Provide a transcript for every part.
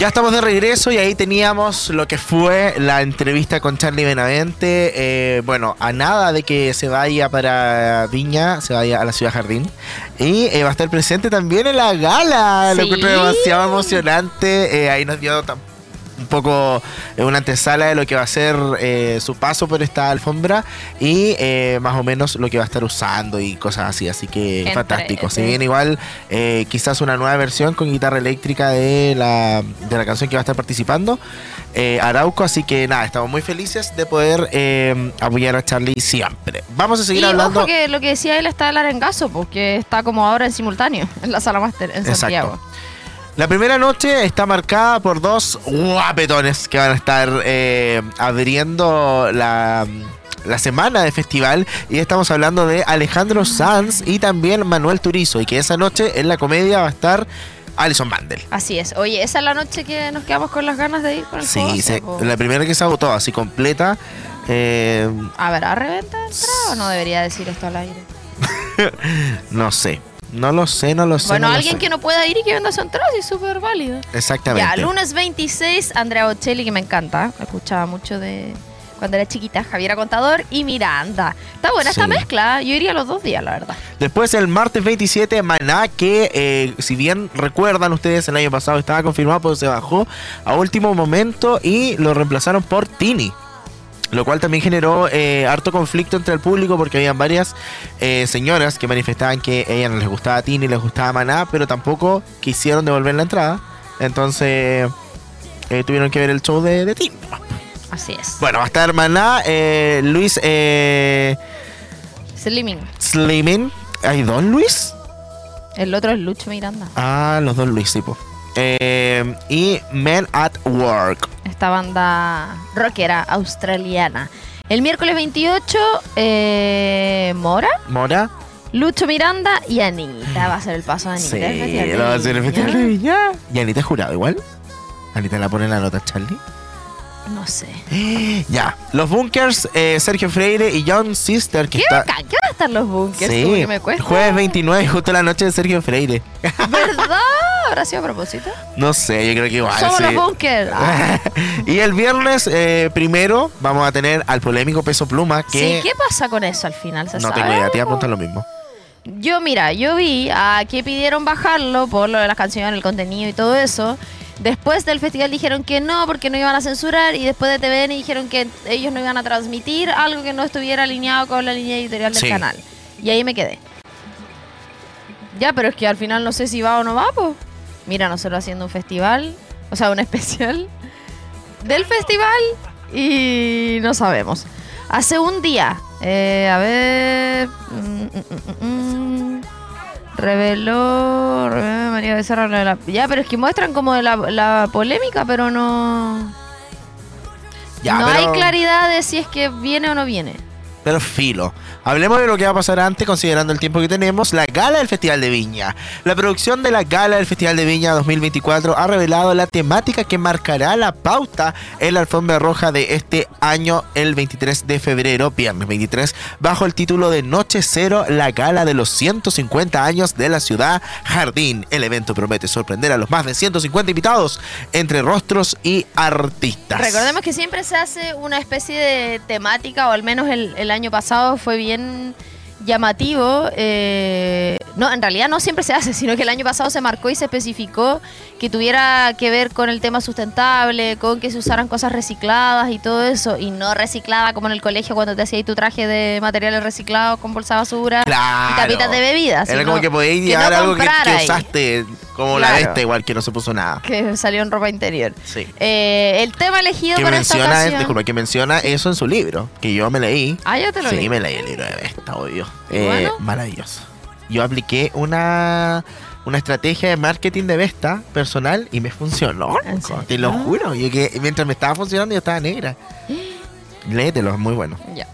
Ya estamos de regreso y ahí teníamos lo que fue la entrevista con Charlie Benavente. Eh, bueno, a nada de que se vaya para Viña, se vaya a la Ciudad Jardín. Y eh, va a estar presente también en la gala. Lo Sí. encuentro demasiado emocionante. Eh, ahí nos dio un poco eh, una antesala de lo que va a ser eh, su paso por esta alfombra y eh, más o menos lo que va a estar usando y cosas así. Así que fantástico. Si bien igual eh, quizás una nueva versión con guitarra eléctrica de la, de la canción que va a estar participando eh, Arauco. Así que nada, estamos muy felices de poder eh, apoyar a Charlie siempre. Vamos a seguir y hablando. ojo que lo que decía él está el arengazo, porque está como ahora en simultáneo en la sala máster en Exacto. Santiago. La primera noche está marcada por dos guapetones que van a estar eh, abriendo la, la semana de festival. Y estamos hablando de Alejandro Sanz y también Manuel Turizo. Y que esa noche en la comedia va a estar Alison Mandel. Así es. Oye, esa es la noche que nos quedamos con las ganas de ir con el Sí, se- la primera que se agotó así completa. eh, ¿Habrá reventa de entrada o no debería decir esto al aire? no sé. No lo sé, no lo sé. bueno, no alguien sé. que no pueda ir y que venda su entrada, sí, es súper válido. Exactamente. Ya, lunes 26, Andrea Bocelli, que me encanta. La escuchaba mucho de cuando era chiquita, Javiera Contador y Miranda. Está buena esta mezcla. Yo iría los dos días, la verdad. Después el martes 27, Maná, que eh, si bien recuerdan ustedes, el año pasado estaba confirmado, pero se bajó a último momento y lo reemplazaron por Tini. Lo cual también generó eh, harto conflicto entre el público porque habían varias eh, señoras que manifestaban que a ella no les gustaba Tini, les gustaba Maná, pero tampoco quisieron devolver la entrada. Entonces eh, tuvieron que ver el show de, de Tini. Así es. Bueno, va a estar Maná, eh, Luis eh, Slimming. Slimin. ¿Hay dos Luis? El otro es Lucho Miranda. Ah, los dos Luis, tipo. Eh, y Men at Work. Esta banda rockera australiana. El miércoles 28, eh, Mora, Mora. Lucho Miranda y Anita. Va a ser el paso de Anita. Sí, va a el. Festival de Viña. ¿Y Anita es jurado igual? Anita la pone en la nota, Charlie. No sé. Ya. Los Bunkers, eh, Sergio Freire y John Sister, que ¿Qué, está. ¿Qué van a estar los bunkers? Sí, que me cuesta. jueves 29, justo la noche de Sergio Freire. ¿Verdad? ¿Habrá sido a propósito? No sé, yo creo que igual. Somos sí. los bunkers. Ah, y el viernes eh, primero vamos a tener al polémico Peso Pluma, que Sí, ¿qué pasa con eso al final? ¿Se no sabe tengo idea, te iba a lo mismo. Yo, mira, yo vi a que pidieron bajarlo por lo de las canciones, el contenido y todo eso. Después del festival dijeron que no, porque no iban a censurar. Y después de TVN dijeron que ellos no iban a transmitir algo que no estuviera alineado con la línea editorial del Sí. canal. Y ahí me quedé. Ya, pero es que al final no sé si va o no va, pues. Mira, nosotros haciendo un festival, o sea, un especial del festival y no sabemos. Hace un día, eh, a ver. mm, mm, mm, mm, reveló. reveló María Becerra la- Ya, pero es que muestran como la, la polémica, pero no. Ya, no pero- hay claridad de si es que viene o no viene. Filo. Hablemos de lo que va a pasar antes, considerando el tiempo que tenemos. La gala del Festival de Viña. La producción de la gala del Festival de Viña 2024 ha revelado la temática que marcará la pauta en la alfombra roja de este año, el 23 de febrero, viernes 23, bajo el título de Noche Cero, la gala de los 150 años de la ciudad Jardín. El evento promete sorprender a los más de 150 invitados, entre rostros y artistas. Recordemos que siempre se hace una especie de temática, o al menos el año pasado fue bien llamativo. eh, no, en realidad no siempre se hace, sino que el año pasado se marcó y se especificó que tuviera que ver con el tema sustentable, con que se usaran cosas recicladas y todo eso, y no reciclada como en el colegio cuando te hacías tu traje de materiales reciclados con bolsa basura Claro. y tapitas de bebidas. Era como que podéis que llevar no algo que, usaste, como la de esta, igual que no se puso nada. que salió en ropa interior. Sí. Eh, el tema elegido Que para esta menciona, ocasión... disculpa, que menciona eso en su libro, que yo me leí. Ah, ya te lo sí, vi. me leí el libro de Vesta, obvio. ¿Y Eh, bueno? Maravilloso. Yo apliqué una, una estrategia de marketing de Vesta personal y me funcionó. Te lo juro. Yo que mientras me estaba funcionando yo estaba negra. Léetelo, es muy bueno. Ya.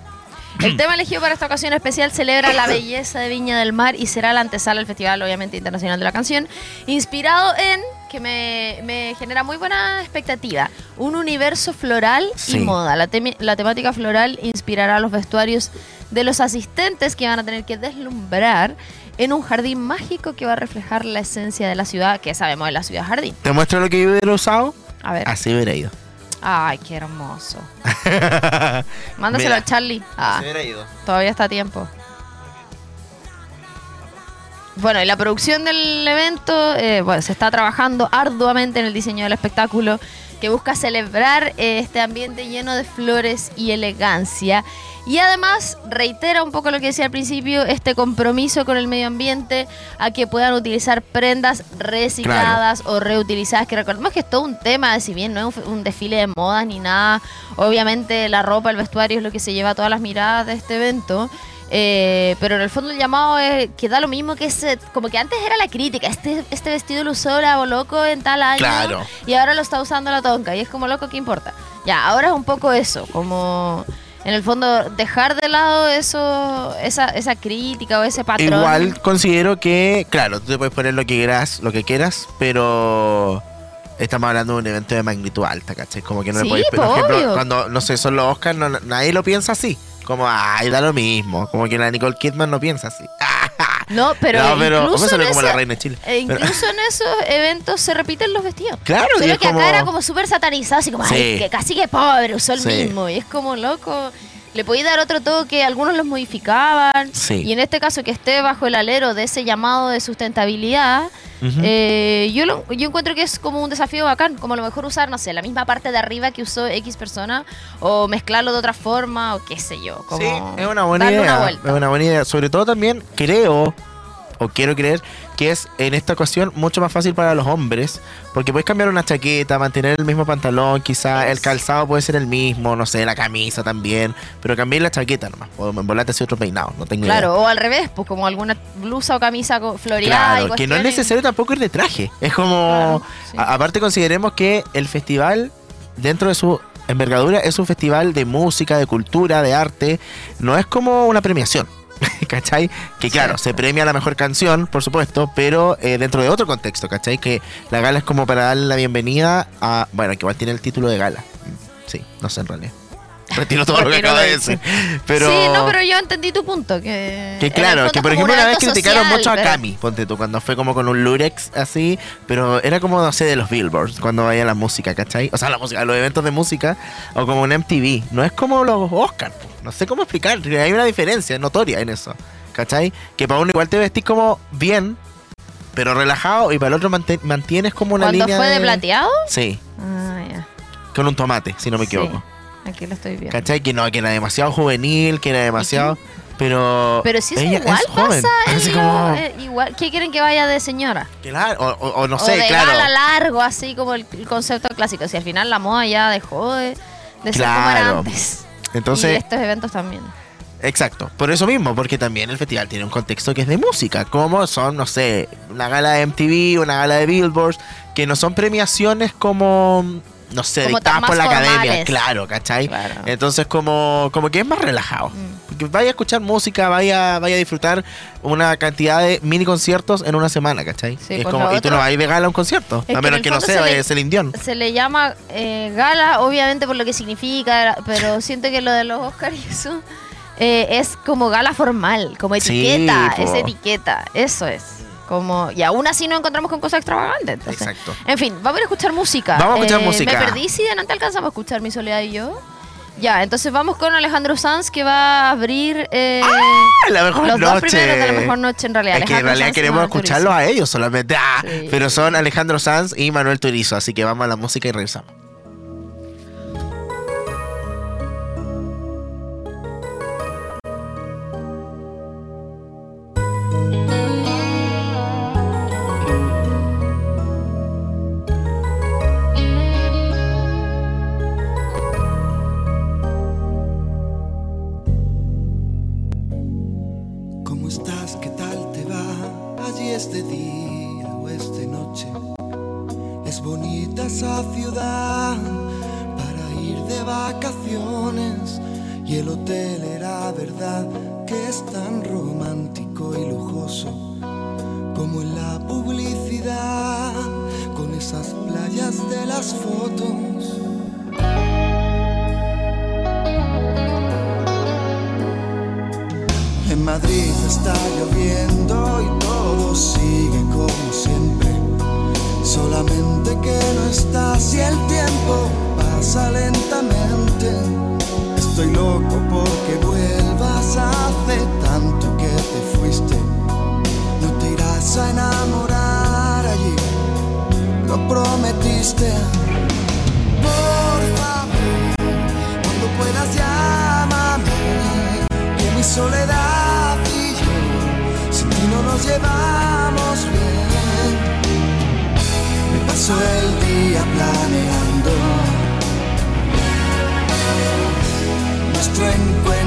El tema elegido para esta ocasión especial celebra la belleza de Viña del Mar y será la antesala del Festival, obviamente, Internacional de la Canción, inspirado en, que me, me genera muy buena expectativa, un universo floral Sí. y moda. La, temi- la temática floral inspirará los vestuarios de los asistentes que van a tener que deslumbrar en un jardín mágico que va a reflejar la esencia de la ciudad, que sabemos es la ciudad jardín. ¿Te muestro lo que yo hubiera usado? A ver. Así hubiera ido. Ay, qué hermoso. Mándaselo Mira. a Charlie. Ah, Así hubiera ido. todavía está a tiempo. Bueno, y la producción del evento, eh, bueno, se está trabajando arduamente en el diseño del espectáculo que busca celebrar eh, este ambiente lleno de flores y elegancia. Y además reitera un poco lo que decía al principio, este compromiso con el medio ambiente, a que puedan utilizar prendas recicladas o reutilizadas, que recordemos que es todo un tema, si bien no es un, un desfile de modas ni nada, obviamente la ropa, el vestuario es lo que se lleva todas las miradas de este evento. Eh, pero en el fondo el llamado es que da lo mismo que ese, como que antes era la crítica, este, este vestido lo usó Bravo Loco en tal año Claro. y ahora lo está usando la tonca y es como loco, ¿qué importa? Ya, ahora es un poco eso, como en el fondo dejar de lado eso, esa, esa crítica o ese patrón. Igual considero que, claro, tú te puedes poner lo que quieras, lo que quieras, pero estamos hablando de un evento de magnitud alta, ¿cachai? Como que no Sí, le podéis, por po, ejemplo, obvio. cuando, no sé, son los Oscars, no- nadie lo piensa así. Como, ay, da lo mismo. Como que la Nicole Kidman no piensa así. No, pero, no, pero incluso, en como la esa- reina de Chile. eh, Pero- incluso en esos eventos se repiten los vestidos. claro, Solo que como... acá era como súper satanizado, así como, Sí. ay, que casi que pobre, usó el Sí. mismo. Y es como loco. Le podía dar otro toque, algunos los modificaban. Sí. Y en este caso, que esté bajo el alero de ese llamado de sustentabilidad, Eh, yo, lo- yo encuentro que es como un desafío bacán. Como a lo mejor usar, no sé, la misma parte de arriba que usó X persona, o mezclarlo de otra forma, o qué sé yo. Como Sí, es una buena idea. Una es una buena idea. Sobre todo también creo, o quiero creer, que es en esta ocasión mucho más fácil para los hombres, porque puedes cambiar una chaqueta, mantener el mismo pantalón, quizá el calzado puede ser el mismo, no sé, la camisa también, pero cambiar la chaqueta nomás, o en volante hacer otro peinado, no tengo idea. Claro, o al revés, pues como alguna blusa o camisa floreada. y Claro, que no es necesario tampoco ir de traje. Es como. Claro, sí. a- aparte, consideremos que el festival, dentro de su envergadura, es un festival de música, de cultura, de arte. No es como una premiación. ¿Cachai? Que claro, se premia la mejor canción, por supuesto, pero eh, dentro de otro contexto, ¿cachai? Que la gala es como para darle la bienvenida a. Bueno, que igual tiene el título de gala. Sí, no sé en realidad. Retiro todo lo que lo de decir. Pero, Sí, no, pero yo entendí tu punto. Que, que claro, que por ejemplo un una vez criticaron social, mucho a pero- Cami, ponte tú, cuando fue como con un Lurex así, pero era como, no sé, de los Billboards, cuando vaya la música, ¿cachai? O sea, la música, los eventos de música, o como un MTV, no es como los Oscars, no sé cómo explicar, hay una diferencia notoria en eso, ¿cachai? Que para uno igual te vestís como bien, pero relajado, y para el otro mantienes como una ¿Cuando línea fue de plateado? Sí, Ah, ya. con un tomate, si no me Sí. Aquí lo estoy viendo. ¿Cachai? Que no, que era demasiado juvenil, que era demasiado... Pero, Pero si ella igual es joven. pasa. Así como, eh, igual, ¿Qué quieren que vaya de señora? Claro, o, o- o no o sé, de claro. gala largo, así como el, el concepto clásico. Si al final la moda ya dejó de, de ser como era Claro. antes. y Entonces, estos eventos también. exacto. Por eso mismo, porque también el festival tiene un contexto que es de música, como son, no sé, una gala de MTV, una gala de Billboard, que no son premiaciones como, no sé, Como dictadas por la academia, claro, ¿cachai? Claro. Entonces como, como que es más relajado. Mm. Porque vaya a escuchar música, vaya, vaya a disfrutar una cantidad de mini conciertos en una semana, ¿cachai? Sí, es pues como, y tú no vas a ir de gala a un concierto, Es a menos en que no sea, se vaya le- a Celine Dion. Se le llama eh, gala, obviamente por lo que significa, pero siento que lo de los Oscars y eso eh, es como gala formal, como etiqueta, es etiqueta, eso es. Como, y aún así nos encontramos con cosas extravagantes. entonces. Exacto. En fin, vamos a ir a escuchar música. Vamos a escuchar Eh, música. Me perdí si delante alcanzamos a escuchar Mi Soledad y yo. Ya, entonces vamos con Alejandro Sanz que va a abrir eh, ¡Ah, La mejor los noche. dos primeros de la mejor noche en realidad. Es que en realidad Sanz queremos escucharlos a ellos solamente. ¡Ah! Sí. Pero son Alejandro Sanz y Manuel Turizo. Así que vamos a la música y regresamos. Madrid está lloviendo y todo sigue como siempre. Solamente que no estás y el tiempo pasa lentamente. Estoy loco porque vuelvas hace tanto que te fuiste. No te irás a enamorar allí, lo prometiste. Por favor, cuando puedas llámame, que mi soledad nos llevamos bien. Me paso el día planeando nuestro encuentro.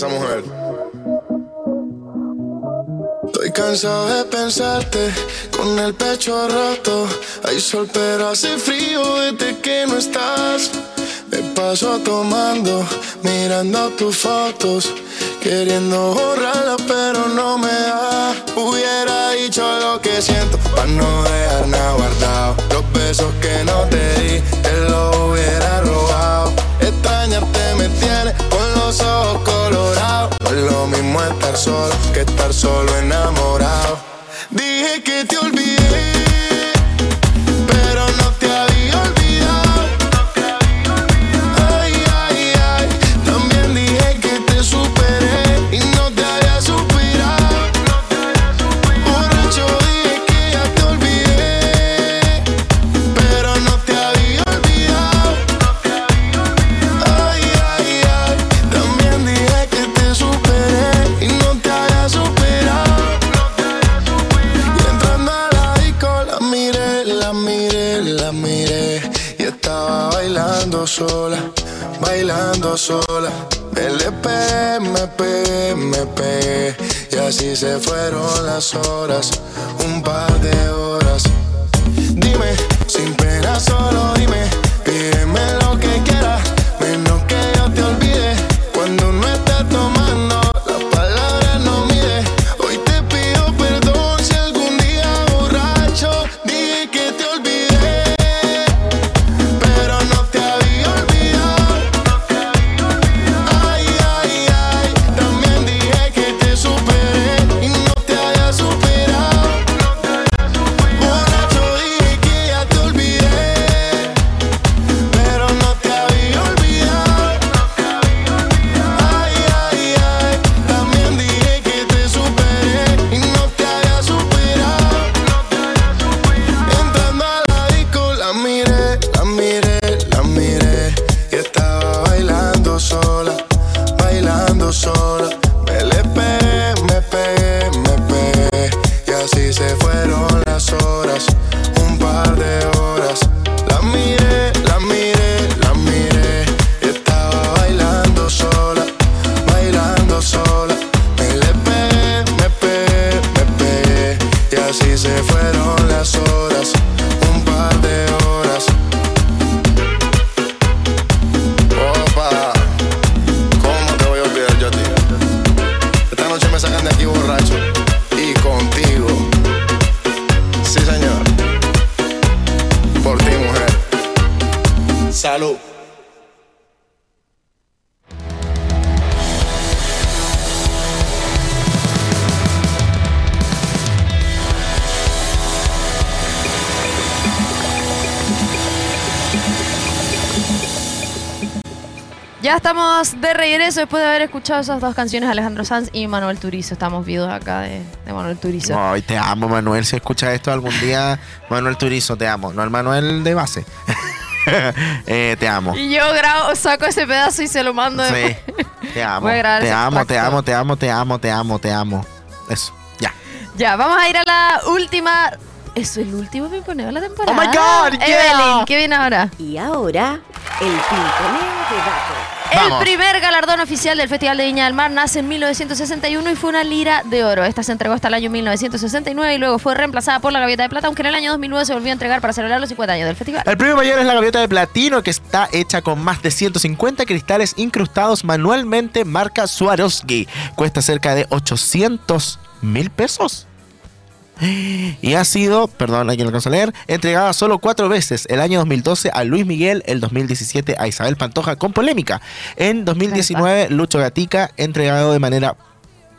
esa mujer. Estoy cansado de pensarte con el pecho roto. Hay sol, pero hace frío desde que no estás. Me paso tomando, mirando tus fotos. Queriendo borrarla, pero no me da. Hubiera dicho lo que siento, pa' no dejar nada guardado. Los besos que no te di, te lo mismo estar solo que estar solo enamorado. Dije que te olvidé. Ya estamos de regreso después de haber escuchado esas dos canciones Alejandro Sanz y Manuel Turizo. Estamos vivos acá de, de Manuel Turizo. Ay, te amo, Manuel. Si escuchas esto algún día, Manuel Turizo, te amo. No el Manuel de base. Eh, te amo. Y yo grabo, saco ese pedazo y se lo mando. Sí, te amo. Voy a grabar Te amo, te amo, te amo, te amo, te amo, te amo. Eso, ya. Ya, vamos a ir a la última. Eso es el último pimponeo de la temporada. Oh my God, yeah. Evelyn, ¿qué viene ahora? Y ahora, el pimponeo de datos. Vamos. El primer galardón oficial del Festival de Viña del Mar nace en 1961 y fue una lira de oro. Esta se entregó hasta el año 1969 y luego fue reemplazada por la Gaviota de Plata, aunque en el año 2009 se volvió a entregar para celebrar los 50 años del festival. El premio mayor es la gaviota de platino que está hecha con más de 150 cristales incrustados manualmente marca Swarovski. Cuesta cerca de 800 mil pesos. Y ha sido, perdón, aquí alcanzo a leer, entregada solo cuatro veces. El año 2012 a Luis Miguel, el 2017 a Isabel Pantoja con polémica. En 2019, Lucho Gatica, entregado de manera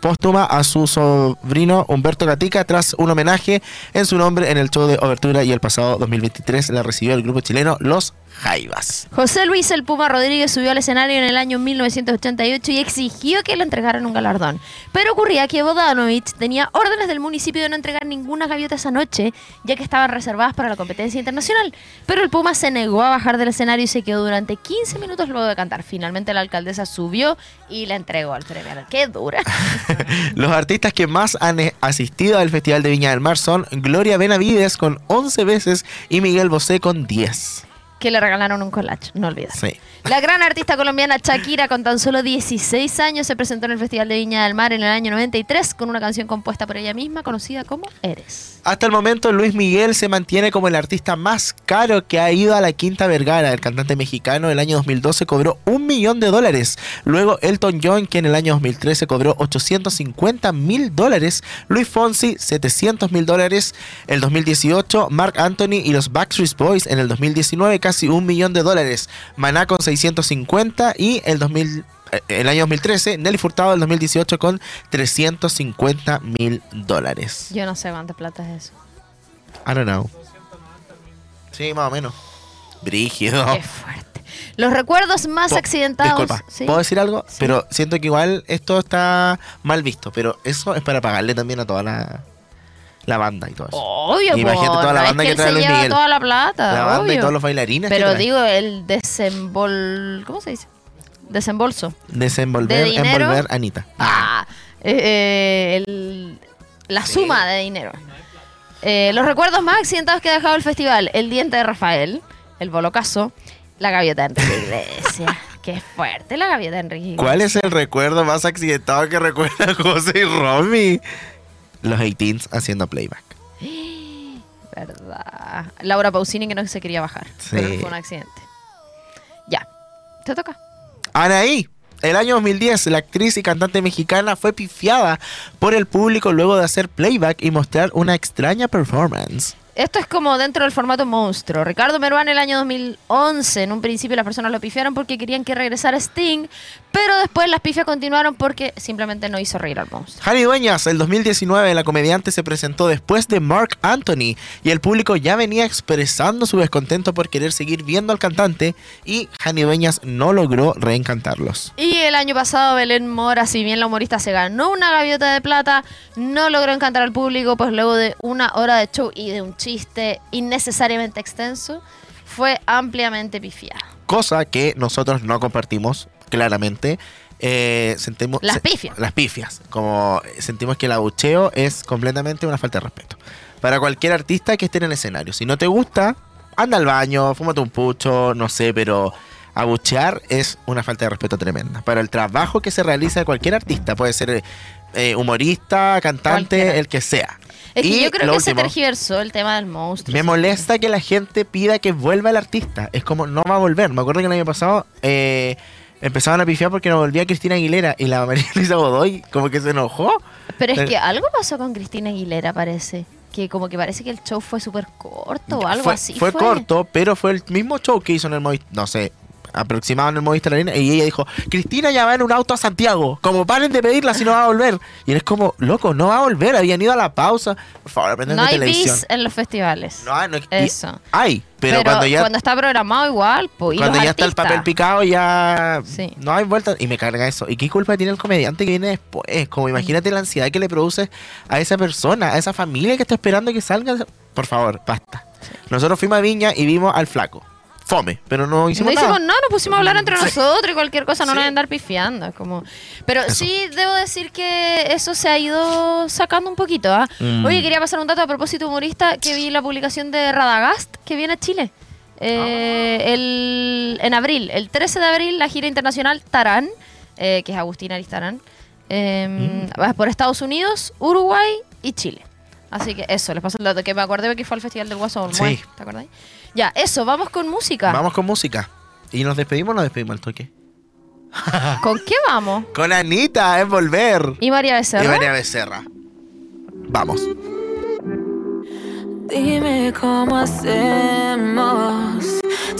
póstuma a su sobrino Humberto Gatica tras un homenaje en su nombre en el show de Obertura y el pasado 2023 la recibió el grupo chileno Los Jaivas. José Luis El Puma Rodríguez subió al escenario en el año 1988 y exigió que le entregaran un galardón. Pero ocurría que Bodanovich tenía órdenes del municipio de no entregar ninguna gaviota esa noche, ya que estaban reservadas para la competencia internacional. Pero el Puma se negó a bajar del escenario y se quedó durante 15 minutos luego de cantar. Finalmente la alcaldesa subió y le entregó al premio. ¡Qué dura! Los artistas que más han asistido al Festival de Viña del Mar son Gloria Benavides con 11 veces y Miguel Bosé con 10. Que le regalaron un collage, no olvides. Sí. La gran artista colombiana Shakira, con tan solo 16 años, se presentó en el Festival de Viña del Mar en el año 93 con una canción compuesta por ella misma, conocida como Eres. Hasta el momento, Luis Miguel se mantiene como el artista más caro que ha ido a la Quinta Vergara. El cantante mexicano el año 2012 cobró un millón de dólares. Luego Elton John, que en el año 2013 cobró 850 mil dólares. Luis Fonsi, 700 mil dólares. El 2018, Mark Anthony y los Backstreet Boys en el 2019 casi un millón de dólares. Maná con 650 y el 2000 eh, el año 2013, Nelly Furtado el 2018 con 350 mil dólares. Yo no sé cuánta plata es eso. I don't know. Sí, más o menos. Brígido. Qué fuerte. Los recuerdos más Po- accidentados. Disculpa, ¿sí? ¿puedo decir algo? Sí. Pero siento que igual esto está mal visto, pero eso es para pagarle también a toda la, la banda y todo eso. Obvio, Imagínate toda la no banda es que él trae se Luis Miguel. toda la plata. la banda y todos los bailarines que Pero trae. digo, el desembol... ¿Cómo se dice? Desembolso. Desenvolver, de envolver, Anita. Ah, eh, eh, el- la Sí. suma de dinero. Eh, los recuerdos más accidentados que ha dejado el festival: el diente de Rafael, el bolocazo, la gaviota de Enrique Iglesias. Qué fuerte la gaviota de Enrique. ¿Cuál es el recuerdo más accidentado que recuerda José y Romy? Los 18 haciendo playback. Verdad. Laura Pausini que no se quería bajar. Sí. Pero fue un accidente. Ya. Te toca. Anaí. El año 2010, la actriz y cantante mexicana fue pifiada por el público luego de hacer playback y mostrar una extraña performance. Esto es como dentro del formato monstruo. Ricardo Meruán el año 2011, en un principio las personas lo pifiaron porque querían que regresara Sting, pero después las pifias continuaron porque simplemente no hizo reír al monstruo. Hani Dueñas, el 2019, la comediante se presentó después de Mark Anthony y el público ya venía expresando su descontento por querer seguir viendo al cantante y Hani Dueñas no logró reencantarlos. Y el año pasado Belén Mora, si bien la humorista se ganó una gaviota de plata, no logró encantar al público, pues luego de una hora de show y de un chiste innecesariamente extenso, fue ampliamente pifiada. Cosa que nosotros no compartimos, claramente. Eh, sentimos, Las se- pifias. Las pifias. Como sentimos que el abucheo es completamente una falta de respeto. Para cualquier artista que esté en el escenario. Si no te gusta, anda al baño, fúmate un pucho, no sé, pero abuchear es una falta de respeto tremenda. Para el trabajo que se realiza de cualquier artista, puede ser eh, humorista, cantante, Cualquiera. el que sea. Es que Y yo creo que se tergiversó el tema del monstruo. me molesta que la gente pida que vuelva el artista. Es como, no va a volver. Me acuerdo que el año pasado eh, empezaban a pifiar porque no volvía Cristina Aguilera y la María Luisa Godoy como que se enojó. Pero es que algo pasó con Cristina Aguilera, parece. Que como que parece que el show fue súper corto o algo fue, así. Fue corto, pero fue el mismo show que hizo en el Movistar, no sé, aproximado en el Movistar Arena y ella dijo, Cristina ya va en un auto a Santiago, como paren de pedirla si no va a volver. Y eres como, loco, no va a volver, habían ido a la pausa. Por favor, aprendan No de hay televisión. bis en los festivales. No, no, y- Eso. Hay, pero, cuando ya está programado igual, pues. Cuando ya está el papel picado, ya Sí. no hay vuelta. Y me carga eso. ¿Y qué culpa tiene el comediante que viene después? Como imagínate la ansiedad que le produce a esa persona, a esa familia que está esperando que salga. Por favor, basta. Nosotros fuimos a Viña y vimos al flaco. Fome, pero no No hicimos hicimos nada. nada, nos pusimos a hablar entre Sí. nosotros y cualquier cosa, no Sí. nos andar pifiando. es como... Pero Eso. sí debo decir que eso se ha ido sacando un poquito. ¿ah? Mm. Oye, quería pasar un dato a propósito humorista que vi la publicación de Radagast que viene a Chile. Eh, Ah. el, en abril, el 13 de abril, la gira internacional Tarán, eh, que es Agustín Aristarán, eh, Mm. va por Estados Unidos, Uruguay y Chile. Así que eso, les paso el dato, que me acordé que fue al Festival del Olmué, Sí. ¿te acordáis? Ya, eso, vamos con música. Vamos con música. ¿Y nos despedimos o nos despedimos al toque? ¿Con qué vamos? Con Anita, es volver. ¿Y María Becerra? Y María Becerra. Vamos. Dime cómo hacemos.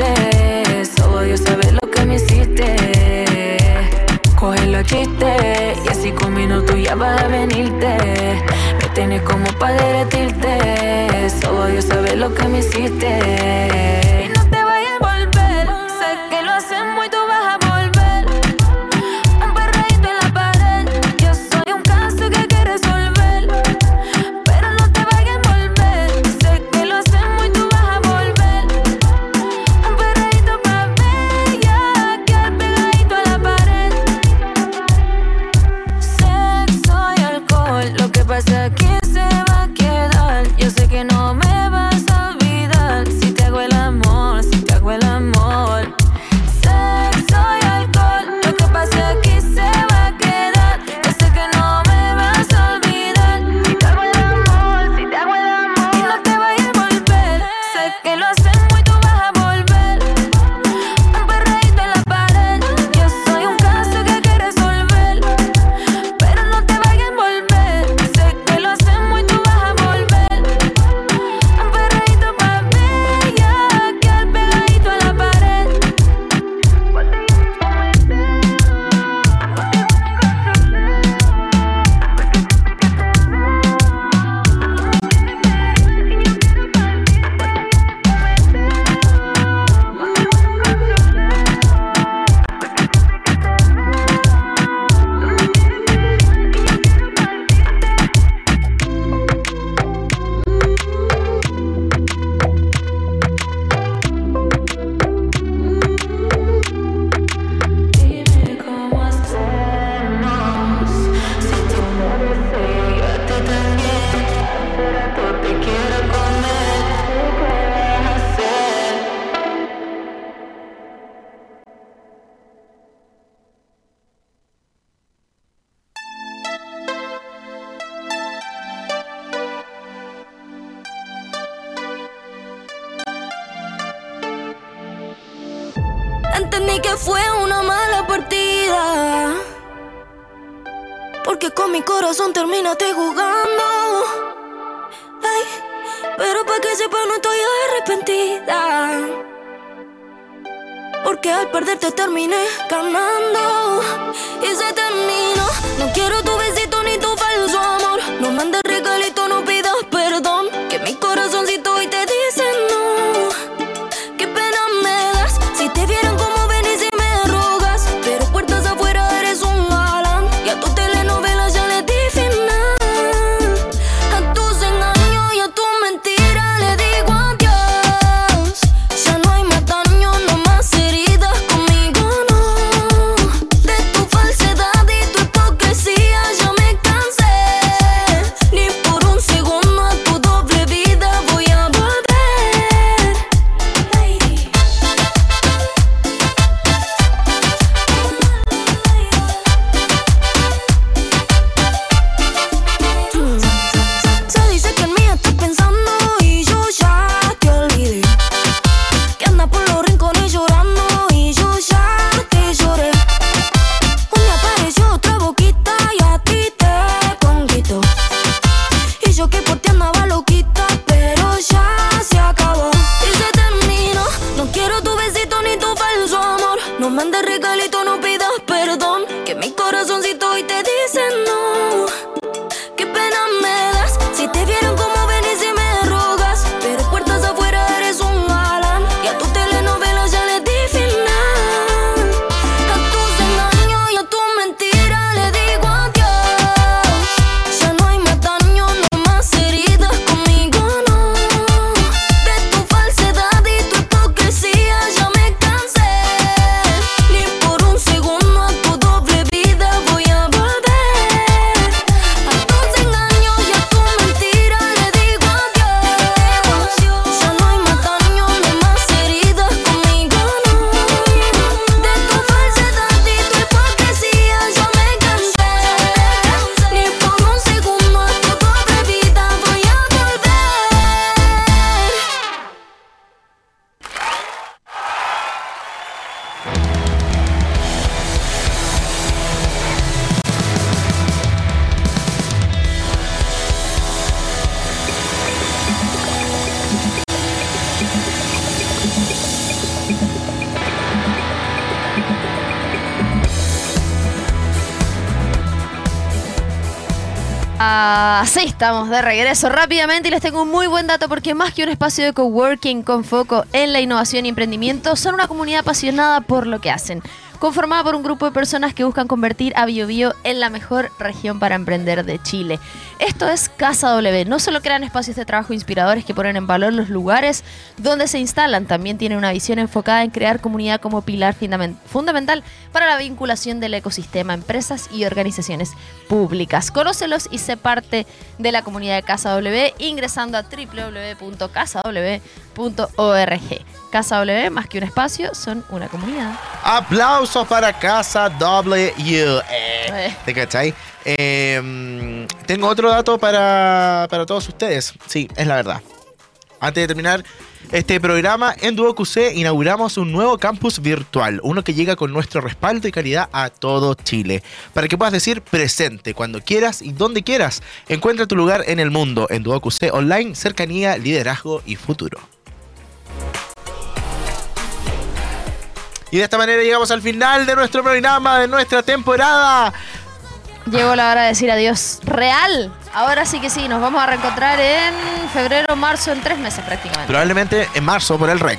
Derretirte. Solo Dios sabe lo que me hiciste. Coge los chistes y así con minutos ya vas a venirte. Me tienes como para derretirte. Solo Dios sabe lo que me hiciste. Corazón terminaste jugando. Ay, pero para que sepa no estoy arrepentida. Porque al perderte terminé ganando Y se terminó No quiero tu Así estamos de regreso rápidamente y les tengo un muy buen dato porque más que un espacio de coworking con foco en la innovación y emprendimiento, son una comunidad apasionada por lo que hacen. Conformada por un grupo de personas que buscan convertir a Biobío en la mejor región para emprender de Chile. Esto es Casa W. No solo crean espacios de trabajo inspiradores que ponen en valor los lugares donde se instalan, también tienen una visión enfocada en crear comunidad como pilar fundamen- fundamental para la vinculación del ecosistema, empresas y organizaciones públicas. Conócelos y sé parte de la comunidad de Casa W ingresando a www.casaw.org. Casa W, más que un espacio, son una comunidad. Aplausos para Casa W. Eh, Eh. ¿Te cachai? Eh, tengo otro dato para, para todos ustedes. Sí, es la verdad. Antes de terminar este programa, en Duo QC inauguramos un nuevo campus virtual, uno que llega con nuestro respaldo y calidad a todo Chile, para que puedas decir presente cuando quieras y donde quieras. Encuentra tu lugar en el mundo en Duo QC Online, cercanía, liderazgo y futuro. Y de esta manera llegamos al final de nuestro programa, de nuestra temporada. Llegó la hora de decir adiós real. Ahora sí que sí, nos vamos a reencontrar en febrero, marzo, en tres meses prácticamente. Probablemente en marzo por el REC.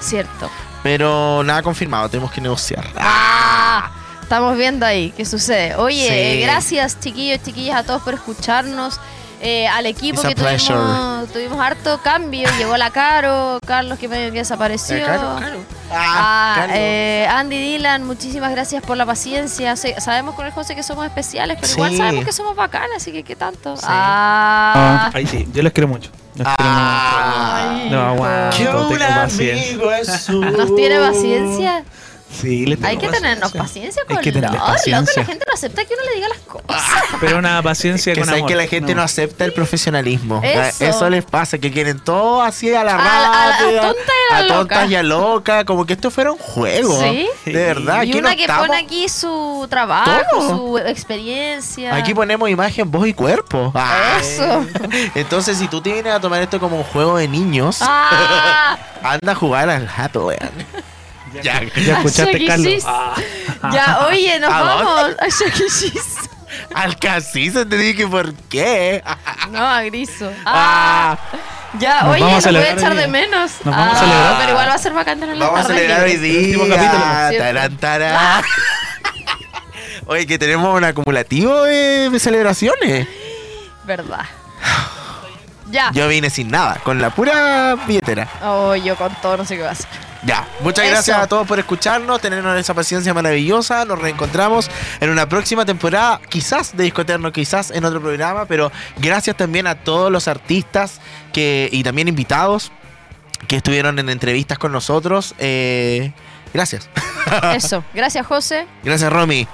Cierto. Pero nada confirmado, tenemos que negociar. Ah, estamos viendo ahí qué sucede. Oye, Sí. eh, gracias chiquillos, chiquillas a todos por escucharnos. Eh, al equipo It's que tuvimos, tuvimos harto cambio. Llegó la Caro, Carlos que medio que desapareció. Eh, Caro, Caro. Ah, Carlos. eh, Andy Dylan, muchísimas gracias por la paciencia. Sabemos con el José que somos especiales, pero igual sabemos que somos bacanas, así que qué tanto. Sí. Ah, Ah, ahí sí, yo les quiero mucho. Los quiero Ah. mucho. No aguanto, Que un tengo paciencia. amigo es ¿Nos tiene paciencia? Sí, le Hay que tenernos paciencia. paciencia Hay con que tenerle Lord. Loco, paciencia. la gente no acepta que uno le diga las cosas. Pero una paciencia Que con saben amor. que la gente no, acepta el profesionalismo. Eso. Eso les pasa, que quieren todo así a la A la- a la- a rápida, tonta y a la tontas loca. y a loca, como que esto fuera un juego. Sí. De verdad. y aquí una no que estamos- pone aquí su trabajo, Todo. su experiencia. Aquí ponemos imagen, voz y cuerpo. Ah. Eso. Entonces, si tú te vienes a tomar esto como un juego de niños, Ah, anda a jugar al Happy Land. Ya. Ya escuchaste. Carlos. Ya, oye, nos ¿A vamos a. Cheese. Al casino te dije por qué. No, a Griso. Ah, Ah, ya, Nos oye, a lo voy a echar de menos. Nos vamos a Ah, celebrar. Pero igual va a ser bacán tener la vamos a tarde celebrar hoy día. capítulo. Tarán, tarán. Oye, que tenemos un acumulativo de celebraciones. Verdad. Ya. Yo vine sin nada, con la pura billetera. Oh, yo con todo no sé qué va a hacer. Ya, muchas Eso. gracias a todos por escucharnos, tenernos esa paciencia maravillosa. Nos reencontramos en una próxima temporada, quizás de Discoterno, quizás en otro programa, pero gracias también a todos los artistas que y también invitados que estuvieron en entrevistas con nosotros. Eh, gracias. Eso. Gracias, José. Gracias, Romy.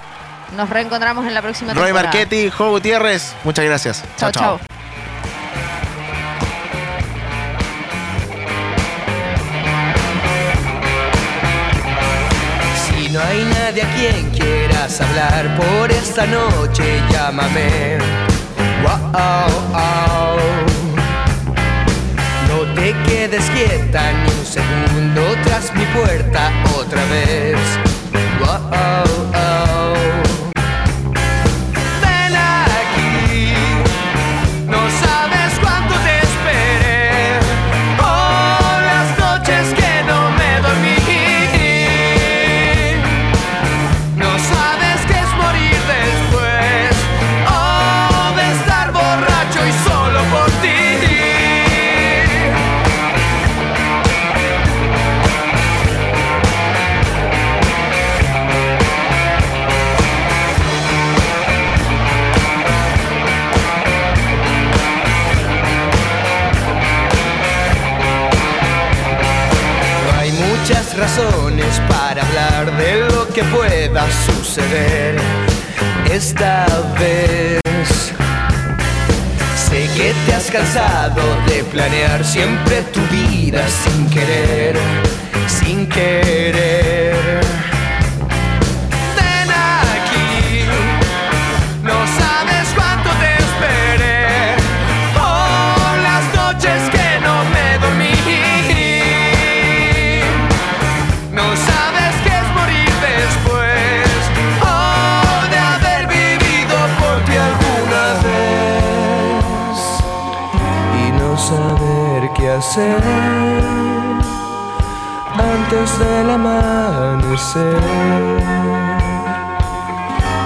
Nos reencontramos en la próxima Roy temporada. Marchetti, Jo Gutiérrez, muchas gracias. Chao, chao. Nadie a quien quieras hablar por esta noche, llámame. Wow, oh. No te quedes quieta ni un segundo tras mi puerta otra vez. Wow, muchas razones para hablar de lo que pueda suceder esta vez. Sé que te has cansado de planear siempre tu vida sin querer, sin querer. Antes del amanecer.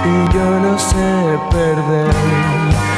Y yo no sé perder